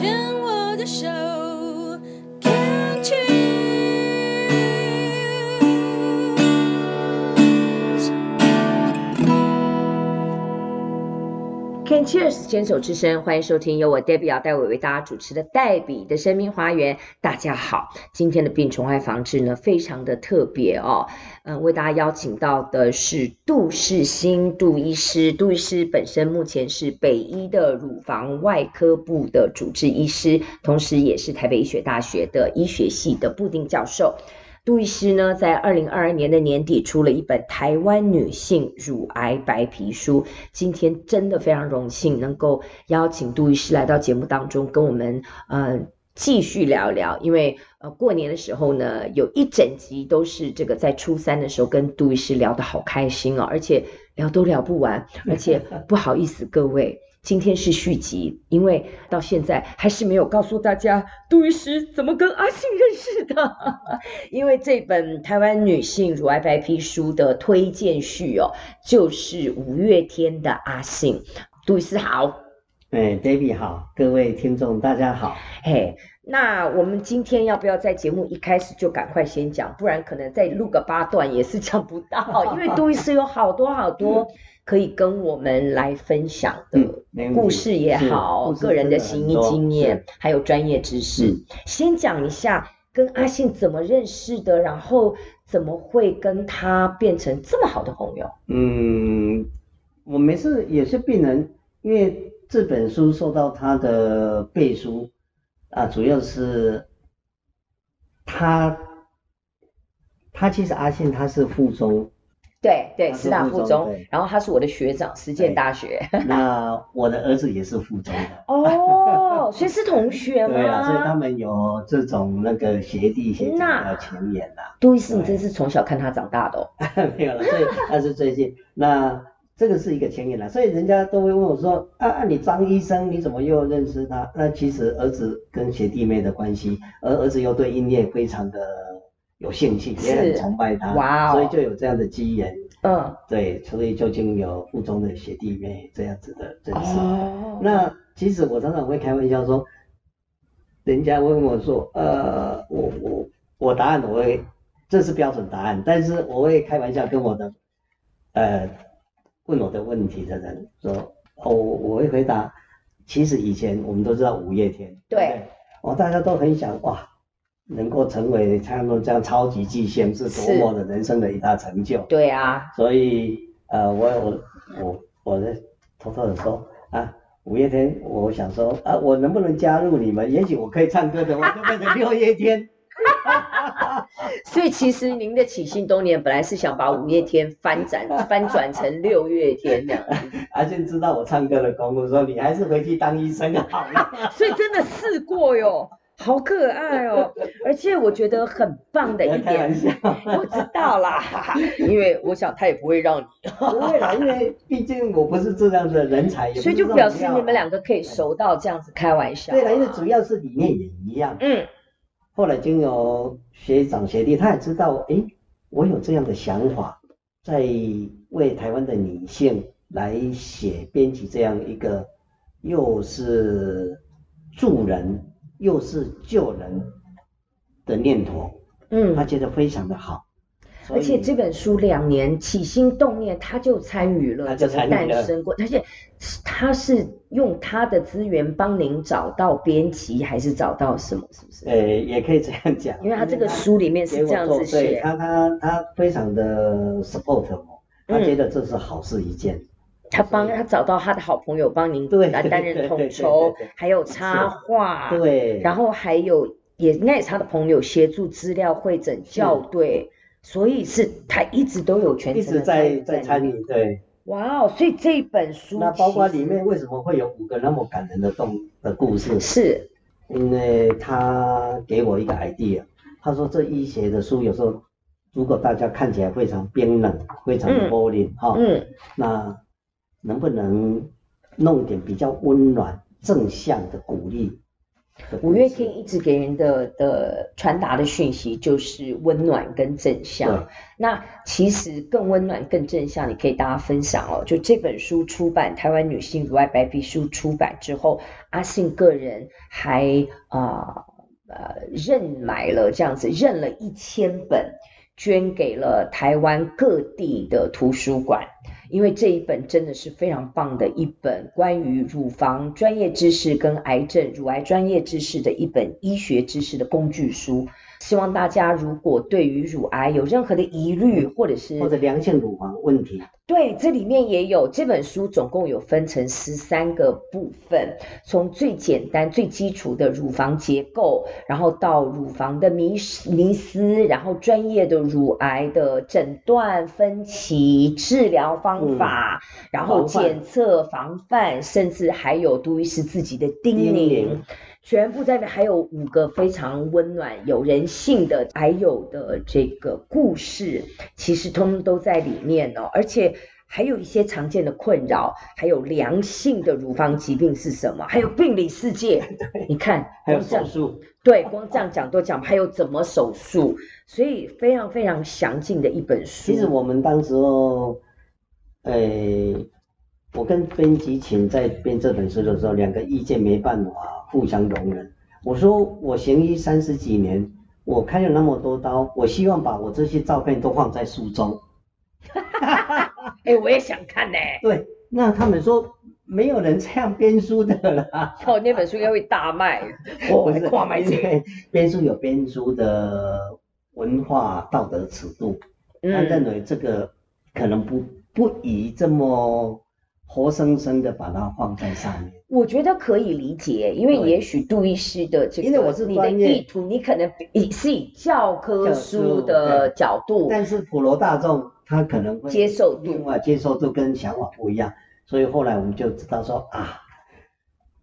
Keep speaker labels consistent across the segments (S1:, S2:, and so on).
S1: 牵我的手。
S2: Cheers，牵手之声，欢迎收听由我 Debbie 戴伟为大家主持的黛比的生命花园。大家好，今天的病虫害防治呢，非常的特别哦。嗯，为大家邀请到的是杜世新杜医师。杜医师本身目前是北医的乳房外科部的主治医师，同时也是台北医学大学的医学系的布丁教授。杜医师呢，在二零二二年的年底出了一本《台湾女性乳癌白皮书》。今天真的非常荣幸能够邀请杜医师来到节目当中，跟我们呃继续聊聊。因为呃过年的时候呢，有一整集都是这个在初三的时候跟杜医师聊得好开心哦，而且聊都聊不完，而且不好意思各位。今天是续集，因为到现在还是没有告诉大家杜医师怎么跟阿信认识的。因为这本《台湾女性乳癌白皮书》的推荐序哦，就是五月天的阿信。杜医师好，
S3: 哎，David 好，各位听众大家好。
S2: 嘿，那我们今天要不要在节目一开始就赶快先讲，不然可能再录个八段也是讲不到，因为杜医师有好多好多。可以跟我们来分享的故事也好，个人的行医经验，还有专业知识。先讲一下跟阿信怎么认识的，然后怎么会跟他变成这么好的朋友？
S3: 嗯，我没事，也是病人，因为这本书受到他的背书啊，主要是他，他其实阿信他是附中。
S2: 对对，师大附中，然后他是我的学长，实践大学。
S3: 那我的儿子也是附中的。
S2: 哦，所以是同学吗？
S3: 对啊，所以他们有这种那个学弟学长的前缘呐。
S2: 杜医师，你真是从小看他长大的哦。
S3: 没有了，所以他是最近。那这个是一个前缘了，所以人家都会问我说：啊啊，你张医生你怎么又认识他？那其实儿子跟学弟妹的关系，而儿子又对音乐非常的。有兴趣，也很崇拜他，哇、哦，所以就有这样的机缘，嗯，对，所以就经有附中的学弟妹这样子的认识。哦，那其实我常常会开玩笑说，人家问我说，呃，我我我答案我会，这是标准答案，但是我会开玩笑跟我的，呃，问我的问题的人说，哦，我会回答，其实以前我们都知道五月天，对，对，哦，大家都很想哇。能够成为他们这样超级巨星，是多么的人生的一大成就。
S2: 对啊，
S3: 所以呃，我我我我在偷偷的说啊，五月天，我想说啊，我能不能加入你们？也许我可以唱歌的我，就变成六月天。
S2: 所以其实您的起心动念本来是想把五月天翻转翻转成六月天这样。
S3: 阿信知道我唱歌的功夫，说你还是回去当医生好了。
S2: 所以真的试过哟。好可爱哦，而且我觉得很棒的一点，我知道啦，因为我想他也不会让你，
S3: 不会啦，因为毕竟我不是这样的人才，
S2: 所以就表示你们两个可以熟到这样子开玩笑。
S3: 对了，因为主要是理念也一样，嗯，后来经由学长学弟，他也知道，哎，我有这样的想法，在为台湾的女性来写编辑这样一个，又是助人。又是救人的念头，嗯，他觉得非常的好，
S2: 而且这本书两年起心动念，他就参与了，他就诞生过，而且他是用他的资源帮您找到编辑，还是找到什么？是不是？
S3: 呃，也可以这样讲，
S2: 因为他这个书里面是这样子写，
S3: 他他他非常的 support 我，他觉得这是好事一件。
S2: 他帮他找到他的好朋友帮您来担任统筹，还有插画，对，然后还有也应该也是他的朋友协助资料会诊校对，所以是他一直都有全程
S3: 一直在在参与，对。
S2: 哇哦，所以这本书
S3: 那包括里面为什么会有五个那么感人的动的故事？
S2: 是，
S3: 因为他给我一个 idea，他说这医学的书有时候如果大家看起来非常冰冷，非常的 boring 哈，嗯，那。能不能弄点比较温暖、正向的鼓励，
S2: 五月天一直给人的的传达的讯息就是温暖跟正向。那其实更温暖、更正向，你可以大家分享哦。就这本书出版，台湾女性乳癌白皮书出版之后，阿信个人还啊呃，呃认买了这样子，认了一千本，捐给了台湾各地的图书馆。因为这一本真的是非常棒的一本关于乳房专业知识跟癌症、乳癌专业知识的一本医学知识的工具书。希望大家如果对于乳癌有任何的疑虑，或者是
S3: 或者良性乳房问题，
S2: 对，这里面也有。这本书总共有分成十三个部分，从最简单、最基础的乳房结构，然后到乳房的迷迷思，然后专业的乳癌的诊断、分期、治疗方法，嗯、然后检测、防范，甚至还有杜医师自己的叮咛。全部在里，还有五个非常温暖、有人性的还有的这个故事，其实通通都在里面哦。而且还有一些常见的困扰，还有良性的乳房疾病是什么？还有病理世界，你看，
S3: 还有手术，
S2: 对，光这样讲都讲，还有怎么手术，所以非常非常详尽的一本书。
S3: 其实我们当时候，诶、哎，我跟编辑请在编这本书的时候，两个意见没办法。互相容忍。我说我行医三十几年，我开了那么多刀，我希望把我这些照片都放在书中。
S2: 哎、欸，我也想看呢。
S3: 对，那他们说没有人这样编书的啦。
S2: 哦，那本书应该会大卖。我是挂卖
S3: 这编书有编书的文化道德尺度，他、嗯、认为这个可能不不宜这么。活生生的把它放在上面，
S2: 我觉得可以理解，因为也许杜医师的这个，因为我是你的意图，你可能以是以教科书的角度，
S3: 但是普罗大众他可能会
S2: 接受度，
S3: 另外接受度跟想法不一样，所以后来我们就知道说啊，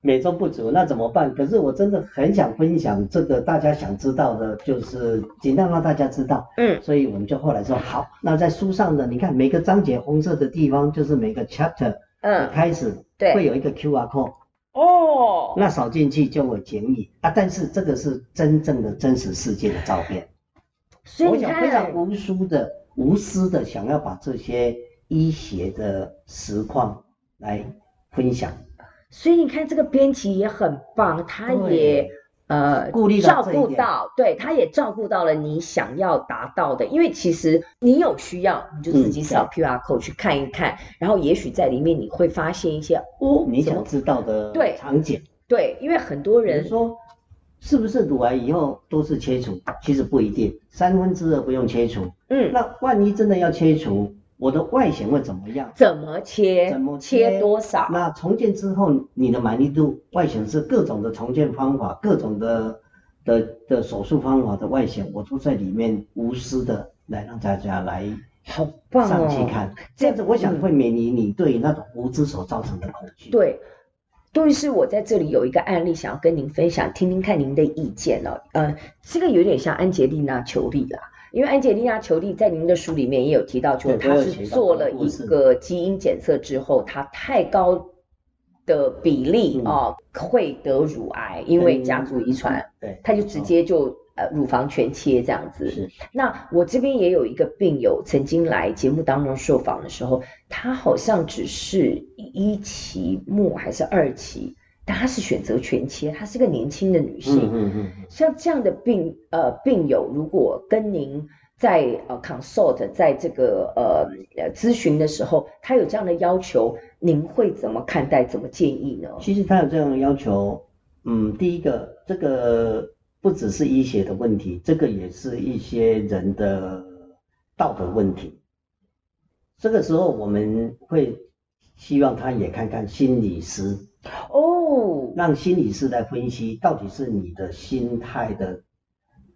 S3: 美中不足，那怎么办？可是我真的很想分享这个大家想知道的，就是尽量让大家知道，嗯，所以我们就后来说好，那在书上的你看每个章节红色的地方就是每个 chapter。嗯，开始对，会有一个 QR code 哦，那扫进去就会剪影啊，但是这个是真正的真实世界的照片，所以我想非常无私的、无私的想要把这些医学的实况来分享。
S2: 所以你看这个编辑也很棒，他也。呃，顾虑照顾到，对，他也照顾到了你想要达到的，因为其实你有需要，你就自己扫 QR code 去看一看，嗯、然后也许在里面你会发现一些哦，
S3: 你想知道的对场景。
S2: 对，对，因为很多人
S3: 说，是不是乳癌以后都是切除？其实不一定，三分之二不用切除。嗯，那万一真的要切除？我的外形会怎么样？
S2: 怎么切？
S3: 怎么切？
S2: 切多少？
S3: 那重建之后，你的满意度、外形是各种的重建方法、各种的的的手术方法的外形，我都在里面无私的来让大家来好棒上去看。这样子，我想会免于你对那种无知所造成的恐惧。
S2: 对，杜医师，我在这里有一个案例想要跟您分享，听听看您的意见哦。呃，这个有点像安杰丽娜·裘丽啦。因为安吉丽娜·裘丽在您的书里面也有提到，就是她是做了一个基因检测之后，她太高的比例哦会得乳癌，因为家族遗传，对，她就直接就呃乳房全切这样子。是。那我这边也有一个病友曾经来节目当中受访的时候，她好像只是一期末还是二期。但她是选择全切，她是个年轻的女性。嗯嗯嗯。像这样的病呃病友，如果跟您在呃 consult 在这个呃咨询的时候，他有这样的要求，您会怎么看待？怎么建议呢？
S3: 其实他有这样的要求，嗯，第一个，这个不只是医学的问题，这个也是一些人的道德问题。这个时候我们会希望他也看看心理师。哦，让心理师来分析，到底是你的心态的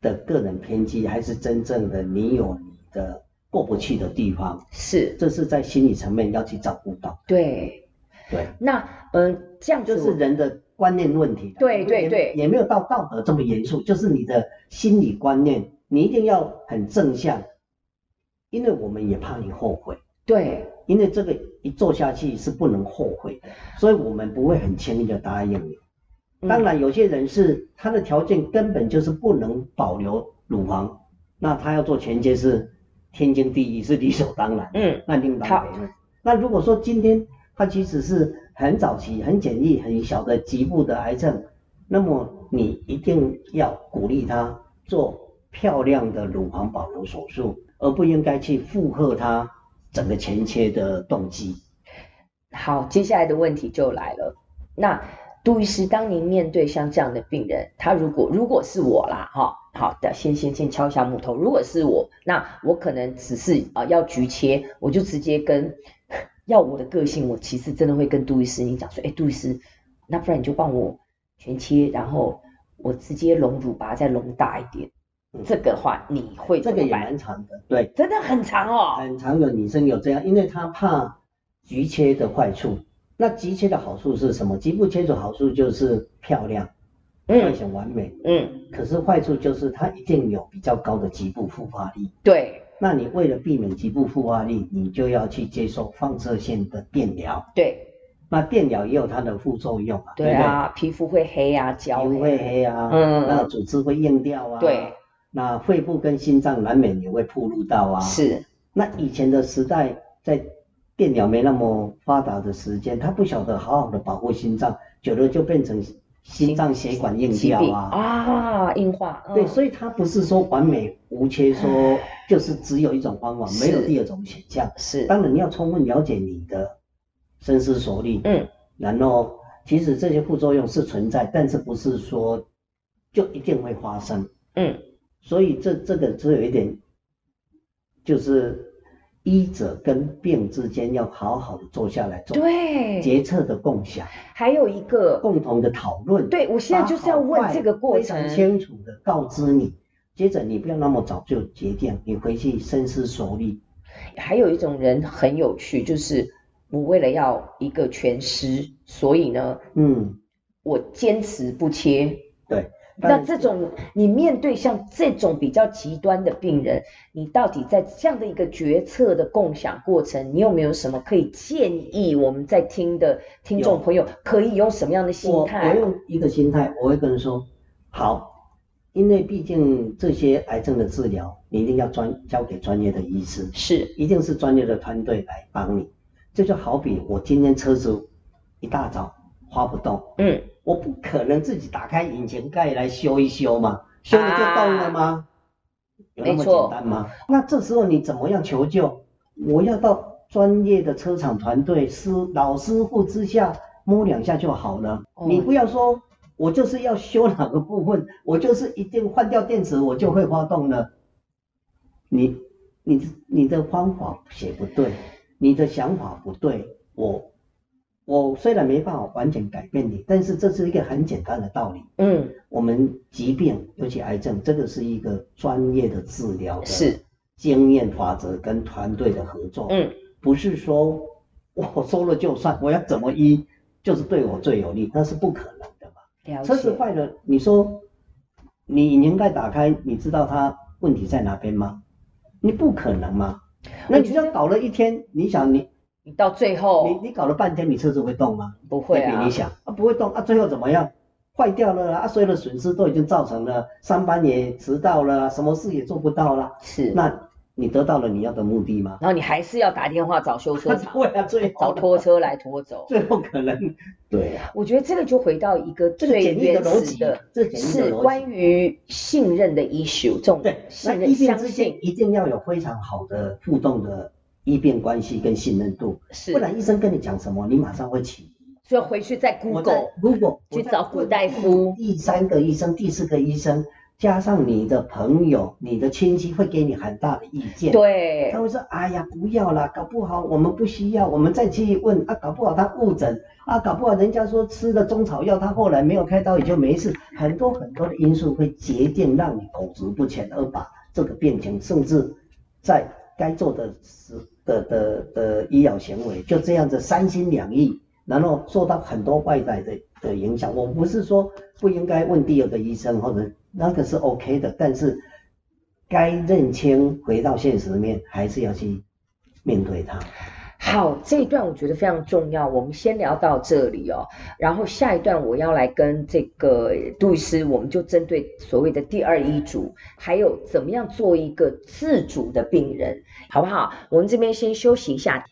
S3: 的个人偏激，还是真正的你有你的过不去的地方？是，这是在心理层面要去照顾到。对，对。那嗯、呃，这样就是人的观念问题。对对对，也没有到道德这么严肃，就是你的心理观念，你一定要很正向，因为我们也怕你后悔。对，因为这个一做下去是不能后悔的，所以我们不会很轻易的答应你。当然有些人是他的条件根本就是不能保留乳房，那他要做全切是天经地义，是理所当然。
S2: 嗯，
S3: 那另当别论。那如果说今天他其实是很早期、很简易、很小的局部的癌症，那么你一定要鼓励他做漂亮的乳房保留手术，而不应该去附和他整个前切的动机。
S2: 好，接下来的问题就来了。那杜医师，当您面对像这样的病人，他如果如果是我啦，哈，好的，先先先敲一下木头。如果是我，那我可能只是啊、要局切，我就直接跟 要我的个性，我其实真的会跟杜医师你讲说，哎，杜医师，那不然你就帮我全切，然后我直接隆乳，把它再隆大一点。嗯、这个话你会
S3: 这个也蛮长的，对，
S2: 真的很长哦，
S3: 很长的女生有这样，因为她怕局切的坏处。那局切的好处是什么？局部切除好处就是漂亮，外显完美。
S2: 嗯。
S3: 可是坏处就是它一定有比较高的局部复发力。
S2: 对。
S3: 那你为了避免局部复发力，你就要去接受放射线的电疗。
S2: 对。
S3: 那电疗也有它的副作用啊。
S2: 对啊，皮肤会黑啊，焦。
S3: 皮肤会黑啊。嗯。那组织会硬掉啊。
S2: 对。
S3: 那肺部跟心脏难免也会暴露到啊。
S2: 是。
S3: 那以前的时代在。电疗没那么发达的时间，他不晓得好好的保护心脏，久了就变成心脏血管硬掉啊
S2: 啊，硬化。
S3: 对，所以它不是说完美无缺，说就是只有一种方法，没有第二种选项。
S2: 是，
S3: 当然你要充分了解你的深思熟虑，
S2: 嗯，
S3: 然后其实这些副作用是存在，但是不是说就一定会发生，
S2: 嗯，
S3: 所以这这个只有一点就是。医者跟病之间要好好的坐下来做对决策的共享，
S2: 还有一个
S3: 共同的讨论。
S2: 对，我现在就是要问这个过程，
S3: 非常清楚的告知你，接着你不要那么早就决定，你回去深思熟虑。
S2: 还有一种人很有趣，就是我为了要一个全尸，所以呢，
S3: 嗯，
S2: 我坚持不切。
S3: 对。
S2: 那这种你面对像这种比较极端的病人，你到底在这样的一个决策的共享过程，你有没有什么可以建议我们在听的听众朋友可以用什么样的心态？
S3: 我，我用一个心态，我会跟人说，好，因为毕竟这些癌症的治疗，你一定要专交给专业的医师，
S2: 是，
S3: 一定是专业的团队来帮你。这就好比我今天车子一大早花不动，
S2: 嗯。
S3: 我不可能自己打开引擎盖来修一修嘛，修了就动了吗？啊、有那么简单吗？那这时候你怎么样求救？我要到专业的车厂团队师老师傅之下摸两下就好了。哦、你不要说我就是要修哪个部分，我就是一定换掉电池我就会发动了。你你你的方法写不对，你的想法不对，我。我虽然没办法完全改变你，但是这是一个很简单的道理。
S2: 嗯，
S3: 我们疾病，尤其癌症，这个是一个专业的治疗的，
S2: 是经
S3: 验法则跟团队的合作。
S2: 嗯，
S3: 不是说我说了就算，我要怎么医就是对我最有利，那是不可能的嘛。车子坏了，你说你引擎盖打开，你知道它问题在哪边吗？你不可能嘛。那你就搞了一天，你想你。
S2: 到最后，
S3: 你你搞了半天，你车子会动吗？
S2: 不会啊。
S3: 你想啊，不会动啊，最后怎么样？坏掉了啊，所有的损失都已经造成了，上班也迟到了，什么事也做不到了。
S2: 是。
S3: 那你得到了你要的目的吗？
S2: 然后你还是要打电话找修车厂，
S3: 对啊，最后
S2: 找拖车来拖走。
S3: 最后可能，对啊。
S2: 我觉得这个就回到一个最原始的，
S3: 这
S2: 是关于信任的 issue，这种
S3: 对，那医病之间一定要有非常好的互动的。医病关系跟信任度，
S2: 是，
S3: 不然医生跟你讲什么，你马上会起疑。
S2: 所以回去再 Google，
S3: 如果
S2: 去找古大夫，
S3: 第三个医生、第四个医生，加上你的朋友、你的亲戚，会给你很大的意见。
S2: 对，
S3: 他会说：“哎呀，不要啦，搞不好我们不需要，我们再去问啊，搞不好他误诊啊，搞不好人家说吃了中草药，他后来没有开刀也就没事。很多很多的因素会决定让你口出不前，而把这个病情，甚至在该做的时。的的的医疗行为就这样子三心两意，然后受到很多外在的的影响。我不是说不应该问第二个医生或者那个是 OK 的，但是该认清回到现实面，还是要去面对它。
S2: 好，这一段我觉得非常重要，我们先聊到这里哦。然后下一段我要来跟这个杜医师，我们就针对所谓的第二医嘱，还有怎么样做一个自主的病人，好不好？我们这边先休息一下。